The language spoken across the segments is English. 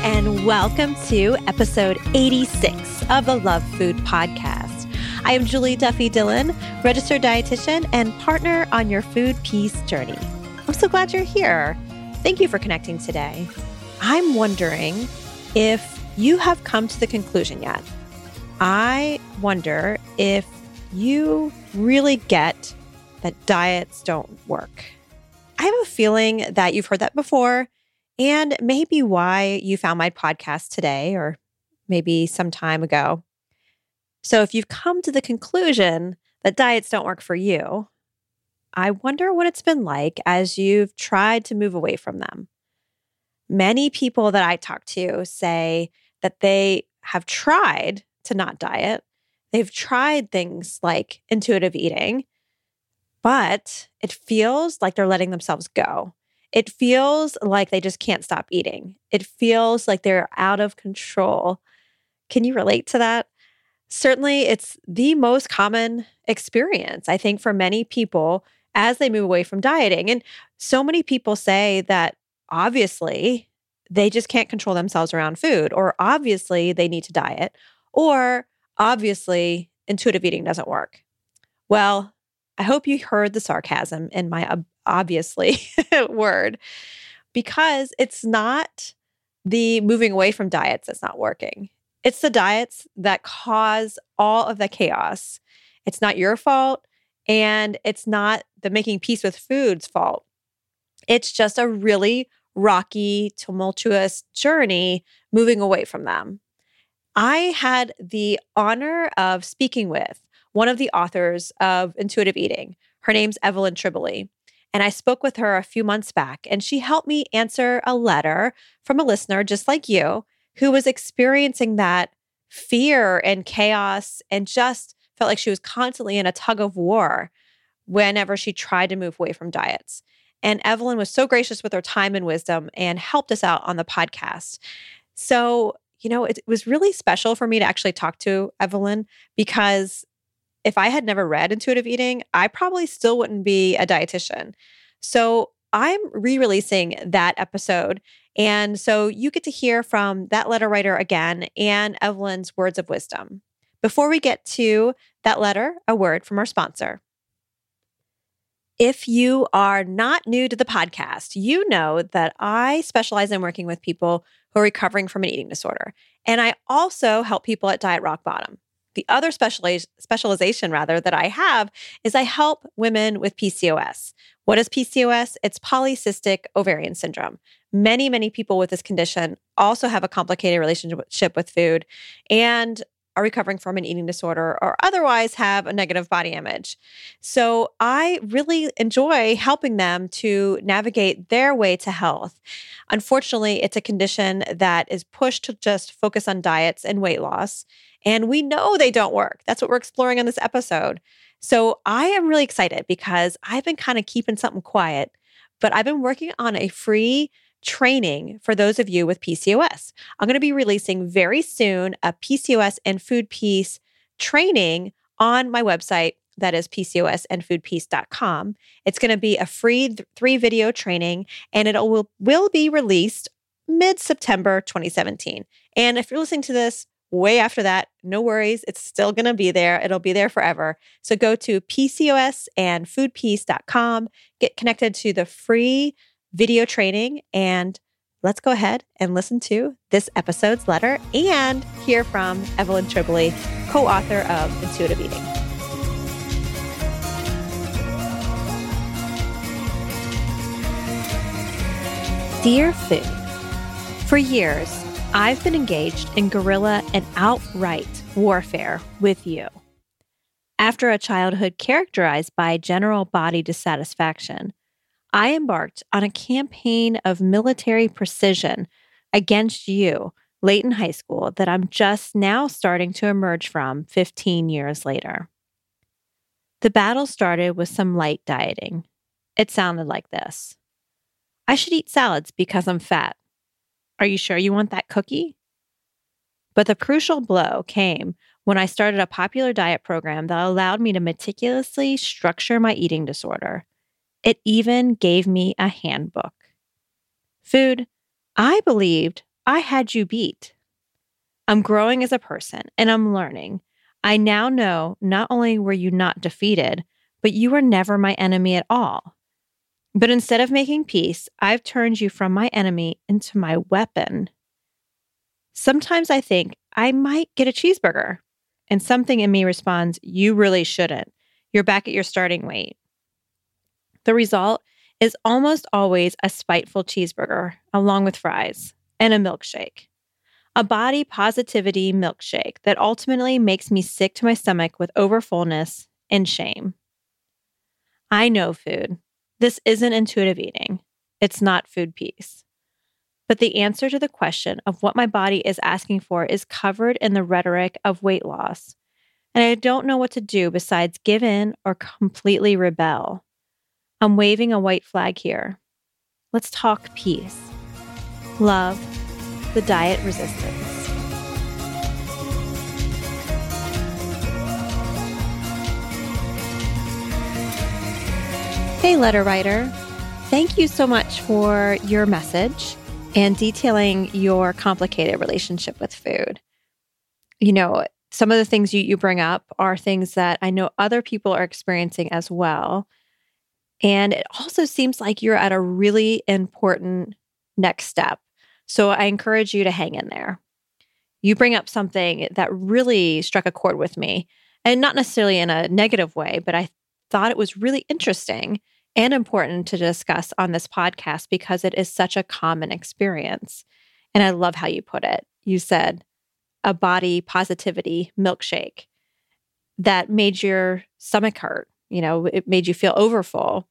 And welcome to episode 86 of the Love Food Podcast. I am Julie Duffy Dillon, registered dietitian and partner on your food peace journey. I'm so glad you're here. Thank you for connecting today. I'm wondering if you have come to the conclusion yet. I wonder if you really get that diets don't work. I have a feeling that you've heard that before and maybe why you found my podcast today or maybe some time ago. So, if you've come to the conclusion that diets don't work for you, I wonder what it's been like as you've tried to move away from them. Many people that I talk to say that they have tried to not diet. They've tried things like intuitive eating, but it feels like they're letting themselves go it feels like they just can't stop eating. It feels like they're out of control. Can you relate to that? Certainly, it's the most common experience, I think, for many people as they move away from dieting. And so many people say that obviously they just can't control themselves around food, or obviously they need to diet, or obviously intuitive eating doesn't work. Well, I hope you heard the sarcasm in my obviously word because it's not the moving away from diets that's not working. It's the diets that cause all of the chaos. It's not your fault and it's not the making peace with food's fault. It's just a really rocky, tumultuous journey moving away from them. I had the honor of speaking with one of the authors of Intuitive Eating. Her name's Evelyn Tribole. And I spoke with her a few months back, and she helped me answer a letter from a listener just like you who was experiencing that fear and chaos and just felt like she was constantly in a tug of war whenever she tried to move away from diets. And Evelyn was so gracious with her time and wisdom and helped us out on the podcast. So, you know, it, was really special for me to actually talk to Evelyn because if I had never read intuitive eating, I probably still wouldn't be a dietitian. So I'm re releasing that episode. And so you get to hear from that letter writer again and Evelyn's words of wisdom. Before we get to that letter, a word from our sponsor. If you are not new to the podcast, you know that I specialize in working with people who are recovering from an eating disorder. And I also help people at Diet Rock Bottom. The other specializ- specialization, rather, that I have is I help women with PCOS. What is PCOS? It's polycystic ovarian syndrome. Many, many people with this condition also have a complicated relationship with food. And are recovering from an eating disorder or otherwise have a negative body image. So I really enjoy helping them to navigate their way to health. Unfortunately, it's a condition that is pushed to just focus on diets and weight loss. And we know they don't work. That's what we're exploring on this episode. So I am really excited because I've been kind of keeping something quiet, but I've been working on a free training for those of you with PCOS. I'm going to be releasing very soon a PCOS and food peace training on my website that is pcosandfoodpeace.com. It's going to be a free th- three video training and it will will be released mid-September 2017. And if you're listening to this way after that, no worries, it's still going to be there. It'll be there forever. So go to pcosandfoodpeace.com, get connected to the free video training. And let's go ahead and listen to this episode's letter and hear from Evelyn Tribole, co author of Intuitive Eating. Dear Food, for years, I've been engaged in guerrilla and outright warfare with you. After a childhood characterized by general body dissatisfaction, I embarked on a campaign of military precision against you late in high school that I'm just now starting to emerge from 15 years later. The battle started with some light dieting. It sounded like this I should eat salads because I'm fat. Are you sure you want that cookie? But the crucial blow came when I started a popular diet program that allowed me to meticulously structure my eating disorder it even gave me a handbook. Food, I believed I had you beat. I'm growing as a person and I'm learning. I now know not only were you not defeated, but you were never my enemy at all. But instead of making peace, I've turned you from my enemy into my weapon. Sometimes I think I might get a cheeseburger, and something in me responds, You really shouldn't. You're back at your starting weight. The result is almost always a spiteful cheeseburger along with fries and a milkshake. A body positivity milkshake that ultimately makes me sick to my stomach with overfullness and shame. I know food. This isn't intuitive eating. It's not food peace. But the answer to the question of what my body is asking for is covered in the rhetoric of weight loss. And I don't know what to do besides give in or completely rebel. I'm waving a white flag here. Let's talk peace, love, the diet resistance. Hey, letter writer. Thank you so much for your message and detailing your complicated relationship with food. You know, some of the things you, you bring up are things that I know other people are experiencing as well. And it also seems like you're at a really important next step. So I encourage you to hang in there. You bring up something that really struck a chord with me, and not necessarily in a negative way, but I thought it was really interesting and important to discuss on this podcast because it is such a common experience. And I love how you put it. You said a body positivity milkshake that made your stomach hurt you know, it made you feel overfull.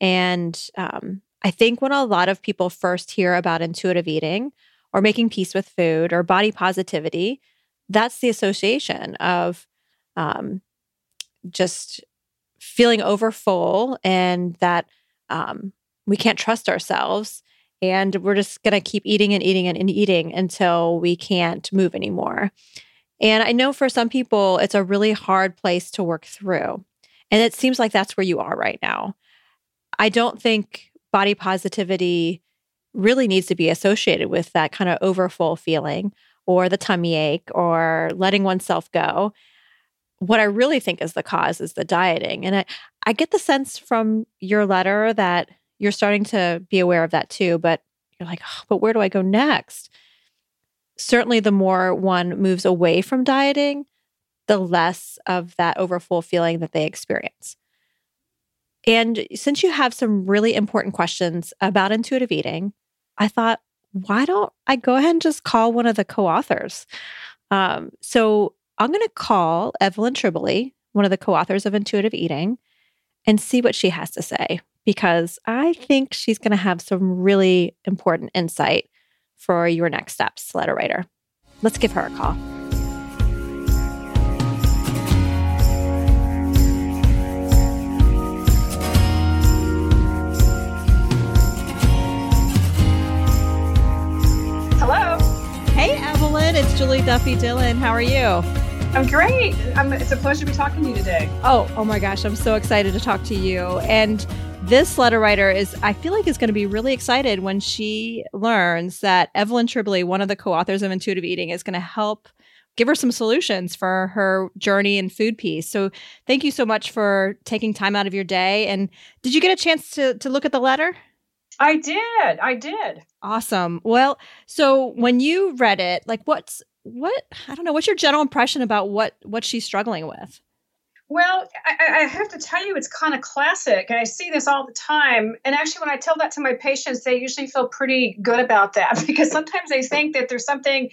And um, I think when a lot of people first hear about intuitive eating or making peace with food or body positivity, that's the association of um, just feeling overfull and that um, we can't trust ourselves. And we're just going to keep eating and eating and, and eating until we can't move anymore. And I know for some people, it's a really hard place to work through. And it seems like that's where you are right now. I don't think body positivity really needs to be associated with that kind of overfull feeling or the tummy ache or letting oneself go. What I really think is the cause is the dieting. And I, I get the sense from your letter that you're starting to be aware of that too, but you're like, oh, but where do I go next? Certainly, the more one moves away from dieting, the less of that overfull feeling that they experience. And since you have some really important questions about intuitive eating, I thought, why don't I go ahead and just call one of the co authors? Um, so I'm going to call Evelyn Tribole, one of the co authors of Intuitive Eating, and see what she has to say, because I think she's going to have some really important insight for your next steps, letter writer. Let's give her a call. Julie Duffy Dillon. How are you? I'm great. I'm, it's a pleasure to be talking to you today. Oh, oh my gosh, I'm so excited to talk to you. And this letter writer is, I feel like, is going to be really excited when she learns that Evelyn Tribole, one of the co-authors of Intuitive Eating, is going to help give her some solutions for her journey in food peace. So, thank you so much for taking time out of your day. And did you get a chance to to look at the letter? I did. I did. Awesome. Well, so when you read it, like what's what I don't know, what's your general impression about what what she's struggling with? Well, I, I, have to tell you, it's kind of classic. And I see this all the time. And actually, when I tell that to my patients, they usually feel pretty good about that because sometimes they think that there's something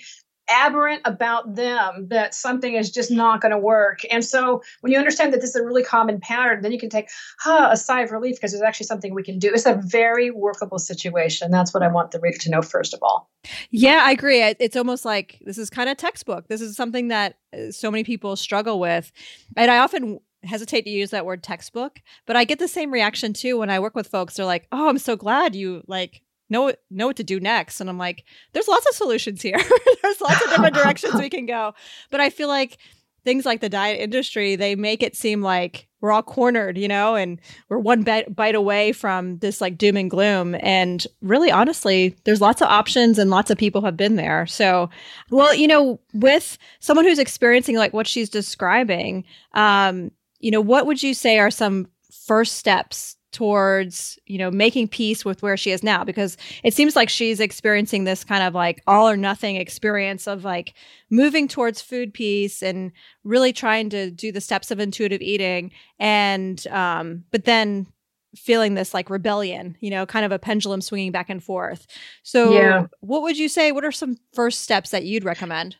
aberrant about them that something is just not going to work. And so when you understand that this is a really common pattern, then you can take huh, a sigh of relief because there's actually something we can do. It's a very workable situation. That's what I want the reader to know first of all. Yeah, I agree. It's almost like this is kind of textbook. This is something that uh, so many people struggle with. And I often hesitate to use that word textbook, but I get the same reaction too when I work with folks. They're like, "Oh, I'm so glad you like know know what to do next. And i'm like there's lots of solutions here. There's lots of different directions we can go. But i feel like things like the diet industry they make it seem like we're all cornered you know and we're one bite, bite away from this like doom and gloom. And really honestly there's lots of options and lots of people have been there. So well you know with someone who's experiencing like what she's describing um you know what would you say are some first steps towards you know making peace with where she is now because it seems like she's experiencing this kind of like all or nothing experience of like moving towards food peace and really trying to do the steps of intuitive eating and um but then feeling this like rebellion you know kind of a pendulum swinging back and forth. So yeah. what would you say? What are some first steps that you'd recommend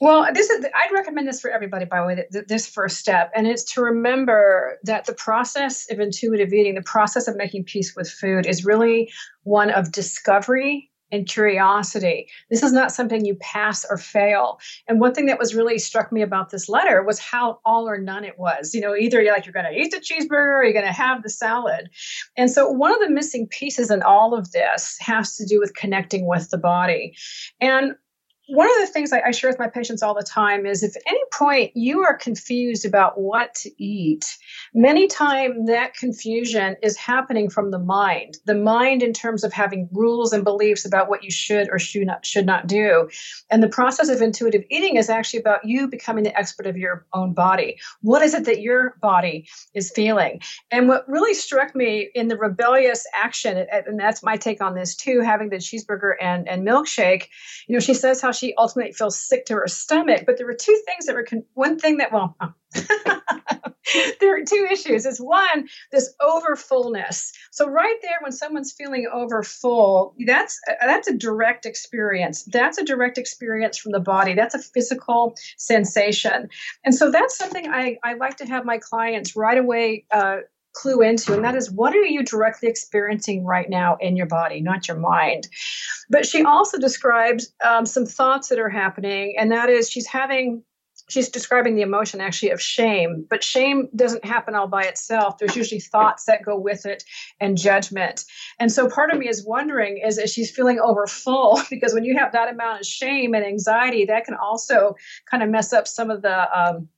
well, this is I'd recommend this for everybody. By the way, this first step, and it's to remember that the process of intuitive eating, the process of making peace with food, is really one of discovery and curiosity. This is not something you pass or fail. And one thing that was really struck me about this letter was how all or none it was. You know, either you're like you're going to eat the cheeseburger or you're going to have the salad. And so one of the missing pieces in all of this has to do with connecting with the body. And one of the things I, share with my patients all the time is if at any point you are confused about what to eat, many times that confusion is happening from the mind. The mind in terms of having rules and beliefs about what you should or should not should not do. And the process of intuitive eating is actually about you becoming the expert of your own body. What is it that your body is feeling? And what really struck me in the rebellious action, and that's my take on this too, having the cheeseburger and, and milkshake, you know, she says how she ultimately feels sick to her stomach. But there were two things that were con- one thing that well. Oh. there are two issues. Is one this overfullness. So right there, when someone's feeling overfull, that's that's a direct experience. That's a direct experience from the body. That's a physical sensation, and so that's something I I like to have my clients right away uh, clue into, and that is what are you directly experiencing right now in your body, not your mind. But she also describes um, some thoughts that are happening, and that is she's having she's describing the emotion actually of shame, but shame doesn't happen all by itself. There's usually thoughts that go with it and judgment. And so part of me is wondering is if she's feeling over full because when you have that amount of shame and anxiety, that can also kind of mess up some of the um,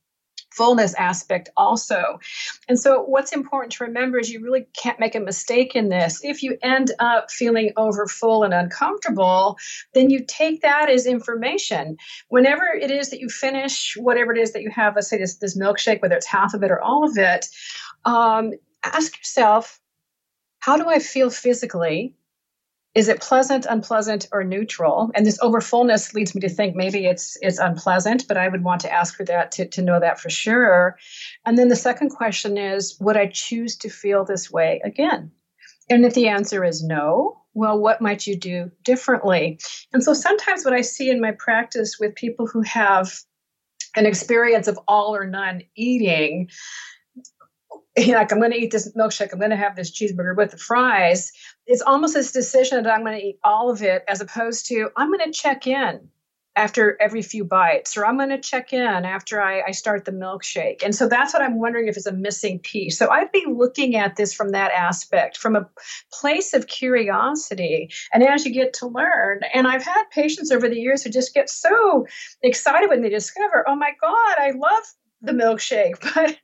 fullness aspect also. And so, what's important to remember is you really can't make a mistake in this. If you end up feeling over full and uncomfortable, then you take that as information. Whenever it is that you finish whatever it is that you have, let's say this, this milkshake, whether it's half of it or all of it, um, ask yourself, how do I feel physically? Is it pleasant unpleasant or neutral? And this overfullness leads me to think maybe it's it's unpleasant but i would want to ask for that to, to know that for sure. And then the second question is would i choose to feel this way again? And if the answer is no well what might you do differently? And so sometimes what i see in my practice with people who have an experience of all or none eating like I'm going to eat this milkshake, I'm going to have this cheeseburger with the fries. It's almost this decision that I'm going to eat all of it, as opposed to I'm going to check in after every few bites, or I'm going to check in after I, I, start the milkshake. And so that's what I'm wondering if it's a missing piece. So I'd be looking at this from that aspect, from a place of curiosity. And as you get to learn, and I've had patients over the years who just get so excited when they discover, oh my God, I love the milkshake, but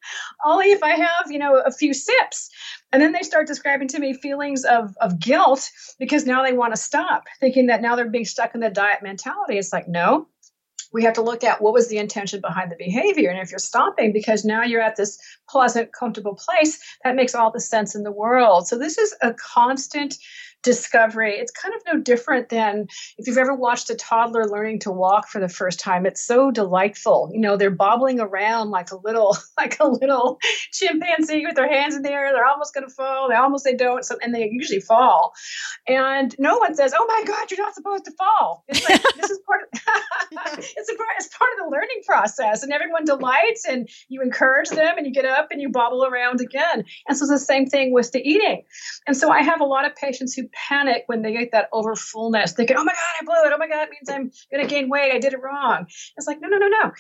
only if I have, you know, a few sips. And then they start describing to me feelings of, of guilt because now they want to stop, thinking that now they're being stuck in the diet mentality. It's like, no, we have to look at what was the intention behind the behavior. And if you're stopping because now you're at this pleasant, comfortable place, that makes all the sense in the world. So this is a constant discovery. It's kind of no different than if you've ever watched a toddler learning to walk for the first time. It's so delightful. You know, they're bobbling around like a little, like a little chimpanzee with their hands in the air. They're almost going to fall. They almost they don't, so, and they usually fall. And no one says, "Oh my God, you're not supposed to fall." It's like this is part of it's a it's part of the learning process, and everyone delights, and you encourage them, and you get up and you bobble around again. And so it's the same thing with the eating. And so I have a lot of patients who panic when they get that over fullness, thinking, oh my God, I blew it. Oh my God, it means I'm going to gain weight. I did it wrong. It's like, no, no, no, no.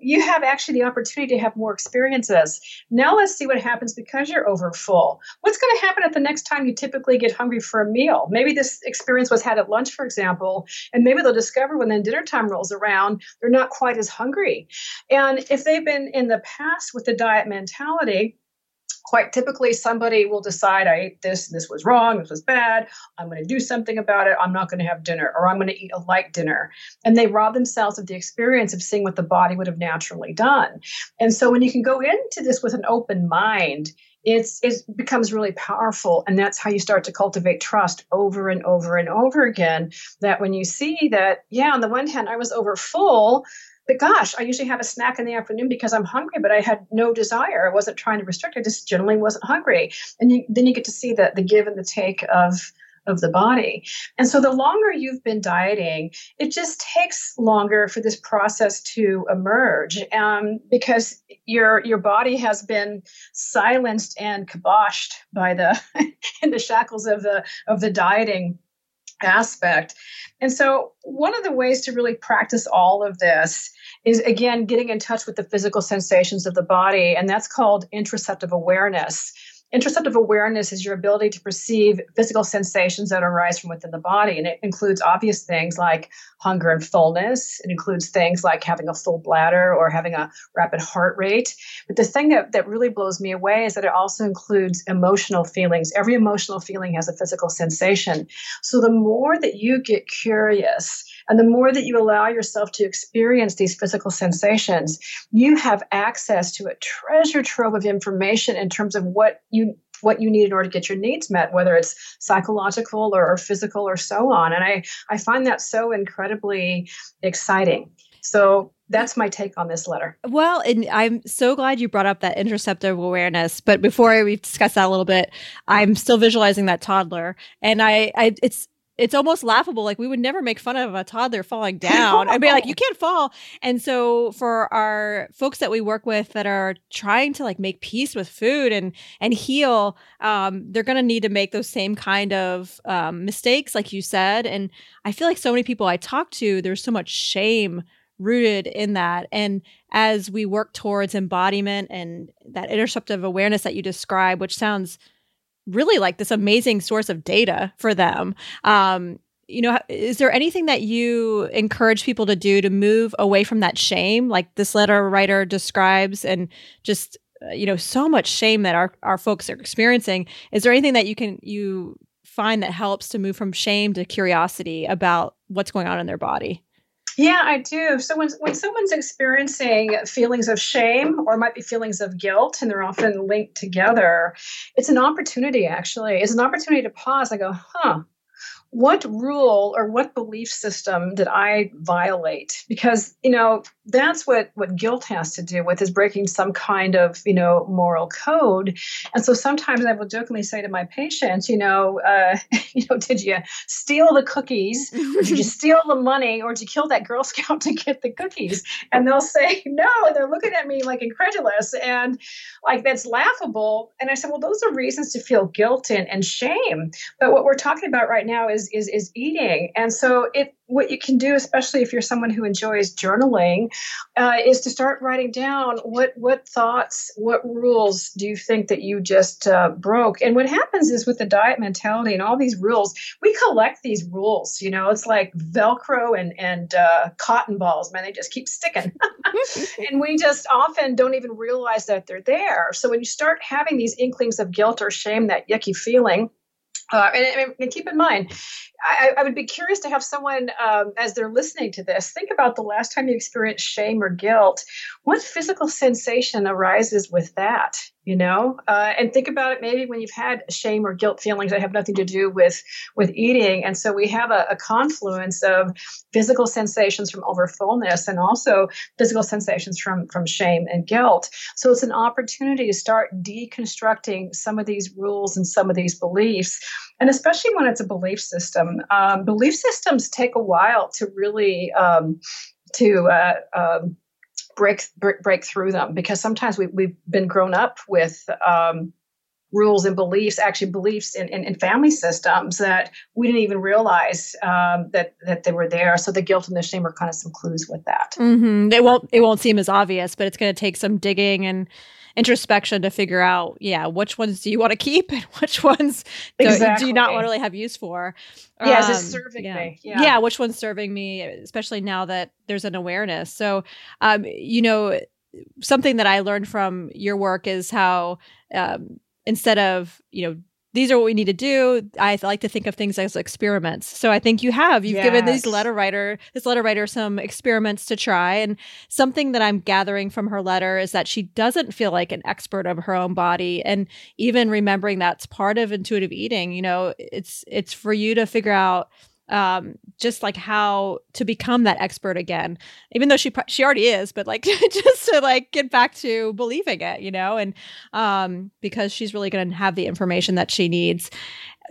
You have actually the opportunity to have more experiences. Now let's see what happens because you're over full. What's going to happen at the next time you typically get hungry for a meal? Maybe this experience was had at lunch, for example, and maybe they'll discover when then dinner time rolls around, they're not quite as hungry. And if they've been in the past with the diet mentality, quite typically somebody will decide i ate this this was wrong this was bad i'm going to do something about it i'm not going to have dinner or i'm going to eat a light dinner. And they rob themselves of the experience of seeing what the body would have naturally done. And so when you can go into this with an open mind it's it becomes really powerful and that's how you start to cultivate trust over and over and over again that when you see that yeah on the one hand i was over full but gosh, I usually have a snack in the afternoon because I'm hungry, but I had no desire. I wasn't trying to restrict. I just generally wasn't hungry. And you, then you get to see the, the give and the take of of the body. And so the longer you've been dieting, it just takes longer for this process to emerge um, because your your body has been silenced and kiboshed by the in the shackles of the of the dieting aspect. And so one of the ways to really practice all of this is again getting in touch with the physical sensations of the body, and that's called interoceptive awareness. Interoceptive awareness is your ability to perceive physical sensations that arise from within the body. And it includes obvious things like hunger and fullness. It includes things like having a full bladder or having a rapid heart rate. But the thing that, that really blows me away is that it also includes emotional feelings. Every emotional feeling has a physical sensation. So the more that you get curious, and the more that you allow yourself to experience these physical sensations, you have access to a treasure trove of information in terms of what you what you need in order to get your needs met, whether it's psychological or, or physical or so on. And I, I find that so incredibly exciting. So that's my take on this letter. Well, and I'm so glad you brought up that interoceptive awareness. But before we discuss that a little bit, I'm still visualizing that toddler, and I, I it's it's almost laughable. Like we would never make fun of a toddler falling down. I'd be like, you can't fall. And so for our folks that we work with that are trying to like make peace with food and and heal, um, they're gonna need to make those same kind of um, mistakes, like you said. And I feel like so many people I talk to, there's so much shame rooted in that. And as we work towards embodiment and that interoceptive awareness that you describe, which sounds really like this amazing source of data for them. Um, you know, is there anything that you encourage people to do to move away from that shame, like this letter writer describes, and just uh, you know, so much shame that our our folks are experiencing? Is there anything that you can you find that helps to move from shame to curiosity about what's going on in their body? Yeah, I do. So when when someone's experiencing feelings of shame or might be feelings of guilt and they're often linked together, it's an opportunity actually. It's an opportunity to pause. I go, "Huh, what rule or what belief system did I violate? Because, you know, that's what, what guilt has to do with is breaking some kind of, you know, moral code. And so sometimes I will jokingly say to my patients, you know, uh, you know, did you steal the cookies or did you steal the money or did you kill that Girl Scout to get the cookies? And they'll say no. And they're looking at me like incredulous and like that's laughable. And I said, well, those are reasons to feel guilt and, and shame. But what we're talking about right now is is is is eating. And so it what you can do, especially if you're someone who enjoys journaling, uh, is to start writing down what what thoughts, what rules do you think that you just uh, broke. And what happens is with the diet mentality and all these rules, we collect these rules. You know, it's like Velcro and and uh, cotton balls. Man, they just keep sticking, and we just often don't even realize that they're there. So when you start having these inklings of guilt or shame, that yucky feeling uh, and, and, keep in mind, I, I, would be curious to have someone, um, as they're listening to this, think about the last time you experienced shame or guilt. What physical sensation arises with that? You know, uh, and think about it maybe when you've had shame or guilt feelings that have nothing to do with with eating, and so we have a, a confluence of physical sensations from overfullness and also physical sensations from from shame and guilt. So it's an opportunity to start deconstructing some of these rules and some of these beliefs, and especially when it's a belief system. Um, belief systems take a while to really um, to uh, um, break, break, break through them because sometimes we, we've been grown up with um, rules and beliefs, actually beliefs in, in, in, family systems that we didn't even realize um, that that they were there. So the guilt and the shame are kind of some clues with that. Mm-hmm. Won't it won't seem as obvious, but it's going to take some digging and introspection to figure out, yeah, which ones do you want to keep and which ones exactly. do you not want to really have use for? Yes, um, it's serving yeah. me. Yeah. yeah, which one's serving me, especially now that there's an awareness. So, um, you know, something that I learned from your work is how um, instead of you know these are what we need to do. I like to think of things as experiments. So I think you have. You've yes. given these letter writer, this letter writer, some experiments to try. And something that I'm gathering from her letter is that she doesn't feel like an expert of her own body. And even remembering that's part of intuitive eating, you know, it's it's for you to figure out um, just like how to become that expert again, even though she she already is, but like just to like get back to believing it, you know, and um, because she's really going to have the information that she needs.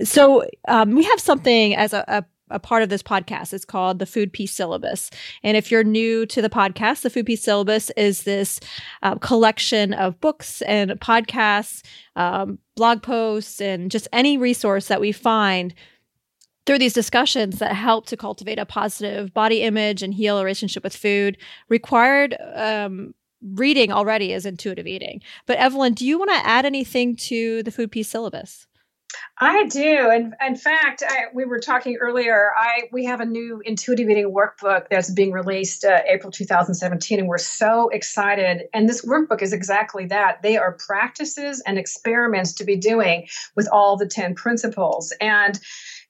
So um, we have something as a, a a part of this podcast. It's called the Food Peace Syllabus. And if you're new to the podcast, the Food Peace Syllabus is this uh, collection of books and podcasts, um, blog posts, and just any resource that we find through these discussions that help to cultivate a positive body image and heal a relationship with food required um, reading already is intuitive eating. But Evelyn, do you want to add anything to the food peace syllabus? I do, and in fact, I, we were talking earlier. I we have a new intuitive eating workbook that's being released uh, April 2017, and we're so excited. And this workbook is exactly that. They are practices and experiments to be doing with all the ten principles. And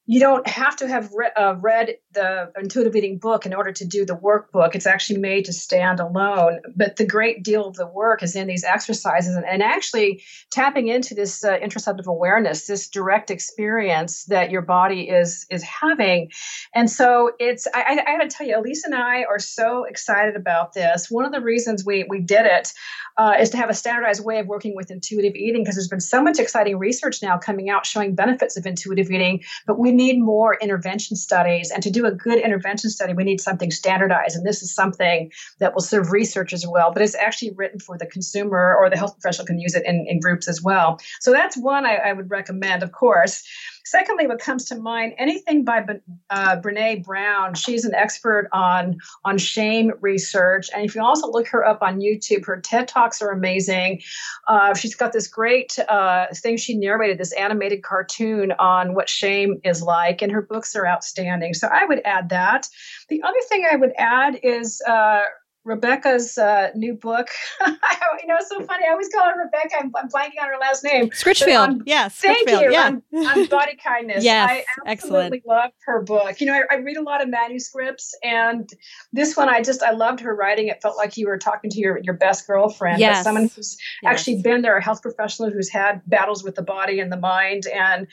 you don't have to have re- uh, read the intuitive eating book in order to do the workbook. It's actually made to stand alone. But the great deal of the work is in these exercises and, and actually tapping into this uh, interoceptive awareness, this direct experience that your body is is having. And so it's I, I, I got to tell you, Elyse and I are so excited about this. One of the reasons we we did it uh, is to have a standardized way of working with intuitive eating because there's been so much exciting research now coming out showing benefits of intuitive eating, but we need more intervention studies. And to do a good intervention study, we need something standardized. And this is something that will serve research as well, but it's actually written for the consumer or the health professional can use it in, in groups as well. So that's one I, I would recommend, of course. Secondly, what comes to mind, anything by uh, Brene Brown. She's an expert on on shame research, and if you also look her up on YouTube, her TED talks are amazing. Uh, she's got this great uh, thing she narrated, this animated cartoon on what shame is like, and her books are outstanding. So I would add that. The other thing I would add is uh, Rebecca's uh, new book. you know, it's so funny. I always call her Rebecca. I'm, I'm blanking on her last name. Scritchfield. yes. Thank you. Yeah. On, on, body kindness. yes. I absolutely excellent. love her book. You know, I, I, read a lot of manuscripts, and this one, I just I loved her writing. It felt like you were talking to your your best girlfriend, yes. someone who's yes. actually been there, a health professional who's had battles with the body and the mind, and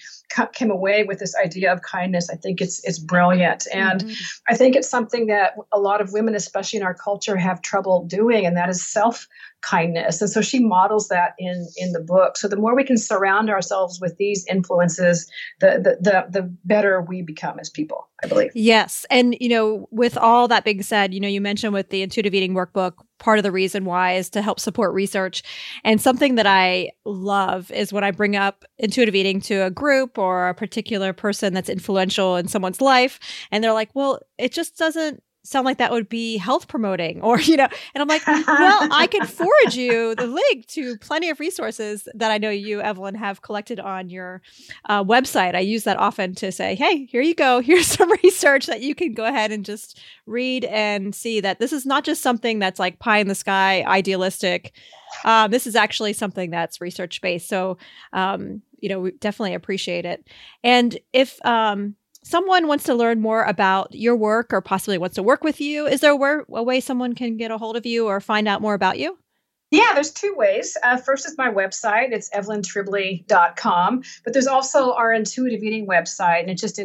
came away with this idea of kindness. I think it's it's brilliant, and mm-hmm. I think it's something that a lot of women, especially in our culture, have trouble doing, and that is self kindness. And so she models that in in the book. So the more we can surround ourselves with these influences, the the the, the better we become as people. I believe. Yes, and you know, with all that being said, you know, you mentioned with the intuitive eating workbook, part of the reason why is to help support research. And something that I love is when I bring up intuitive eating to a group or a particular person that's influential in someone's life, and they're like, "Well, it just doesn't sound like that would be health promoting or you know and i'm like well i could forward you the link to plenty of resources that i know you evelyn have collected on your uh, website. I use that often to say hey here you go. Here's some research that you can go ahead and just read and see that this is not just something that's like pie in the sky idealistic. Um, this is actually something that's research based so um, you know we definitely appreciate it. And if um, someone wants to learn more about your work or possibly wants to work with you, is there a, way someone can get a hold of you or find out more about you? Yeah, there's two ways. Uh, first is my website. It's evelyntribole.com. But there's also our intuitive eating website, and it's just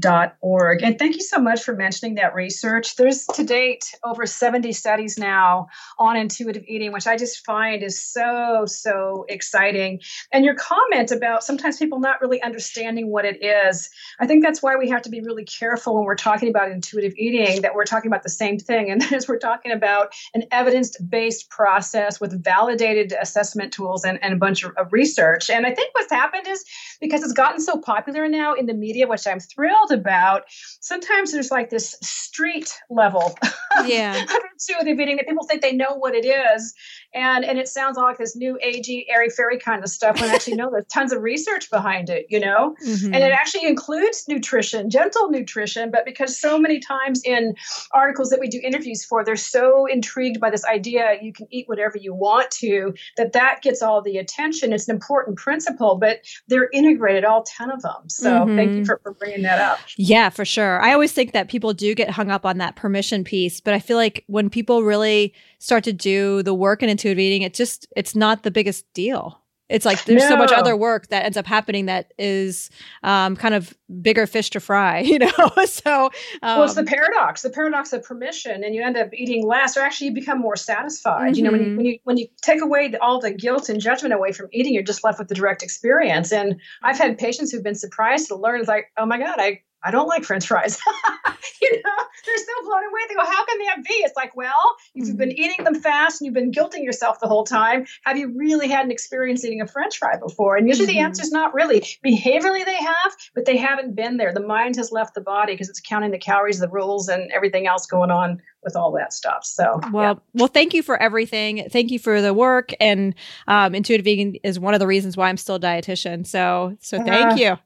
intuitiveeating.org. And thank you so much for mentioning that research. There's to date over 70 studies now on intuitive eating, which I just find is so, so exciting. And your comment about sometimes people not really understanding what it is, I think that's why we have to be really careful when we're talking about intuitive eating, that we're talking about the same thing. And that is we're talking about an evidence based process with validated assessment tools and, and a bunch of, of, research. And I think what's happened is because it's gotten so popular now in the media, which I'm thrilled about, sometimes there's like this street level yeah. of intuitive eating that people think they know what it is and and it sounds all like this new agey airy fairy kind of stuff when actually no there's tons of research behind it you know mm-hmm. and it actually includes nutrition gentle nutrition but because so many times in articles that we do interviews for they're so intrigued by this idea you can eat whatever you want to that that gets all the attention it's an important principle but they're integrated all 10 of them so mm-hmm. thank you for, for bringing that up yeah for sure i always think that people do get hung up on that permission piece but i feel like when people really start to do the work in intuitive eating, it just it's not the biggest deal. It's like there's no. so much other work that ends up happening that is um, kind of bigger fish to fry, you know. so um, well, it's the um, paradox, the paradox of permission, and you end up eating less, or actually you become more satisfied. Mm-hmm. You know, when you mm-hmm. when you when you take away the, all the guilt and judgment away from eating, you're just left with the direct experience. And I've had patients who've been surprised to learn, it's like, oh my god, I I don't like French fries. you know, they're so blown away. They go, How can that be? It's like, well, if you've been mm-hmm. eating them fast and you've been guilting yourself the whole time, have you really had an experience eating a French fry before? And usually mm-hmm. the answer is not really. Behaviorally, they have, but they haven't been there. The mind has left the body because it's counting the calories, the rules, and everything else going on with all that stuff. So, well, yeah. well, thank you for everything. Thank you for the work. And um, intuitive eating is one of the reasons why I'm still a dietitian. So, so uh, thank you.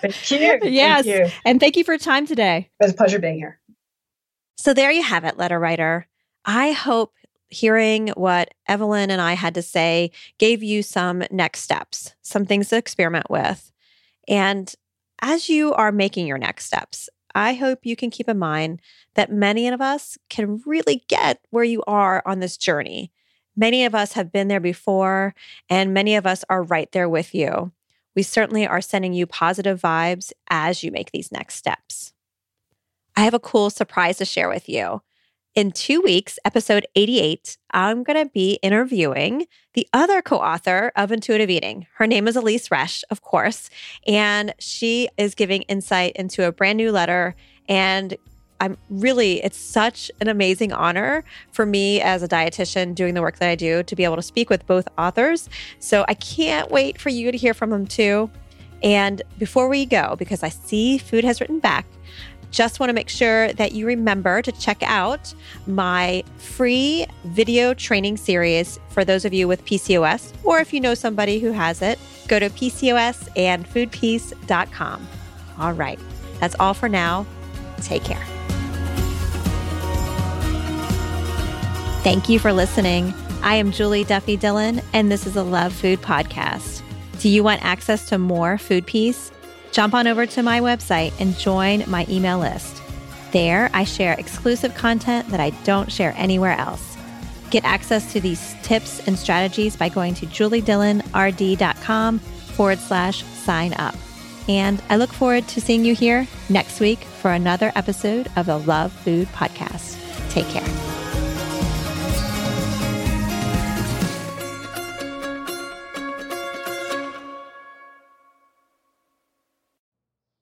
thank you. yes. Thank you. And thank you for your time today. It was a pleasure being here. So there you have it, letter writer. I hope hearing what Evelyn and I had to say gave you some next steps, some things to experiment with. And as you are making your next steps, I hope you can keep in mind that many of us can really get where you are on this journey. Many of us have been there before, and many of us are right there with you. We certainly are sending you positive vibes as you make these next steps. I have a cool surprise to share with you. In two weeks, episode 88, I'm going to be interviewing the other co author of Intuitive Eating. Her name is Elyse Resch, of course, and she is giving insight into a brand new letter and I'm really, it's such an amazing honor for me as a dietitian doing the work that I do to be able to speak with both authors. So I can't wait for you to hear from them too. And before we go, because I see food has written back, just want to make sure that you remember to check out my free video training series for those of you with PCOS, or if you know somebody who has it, go to PCOSandfoodpeace.com. All right, that's all for now. Take care. Thank you for listening. I am Julie Duffy Dillon, and this is a Love Food Podcast. Do you want access to more Food Peace? Jump on over to my website and join my email list. There, I share exclusive content that I don't share anywhere else. Get access to these tips and strategies by going to juliedillonrd.com forward slash sign up. And I look forward to seeing you here next week for another episode of the Love Food Podcast. Take care.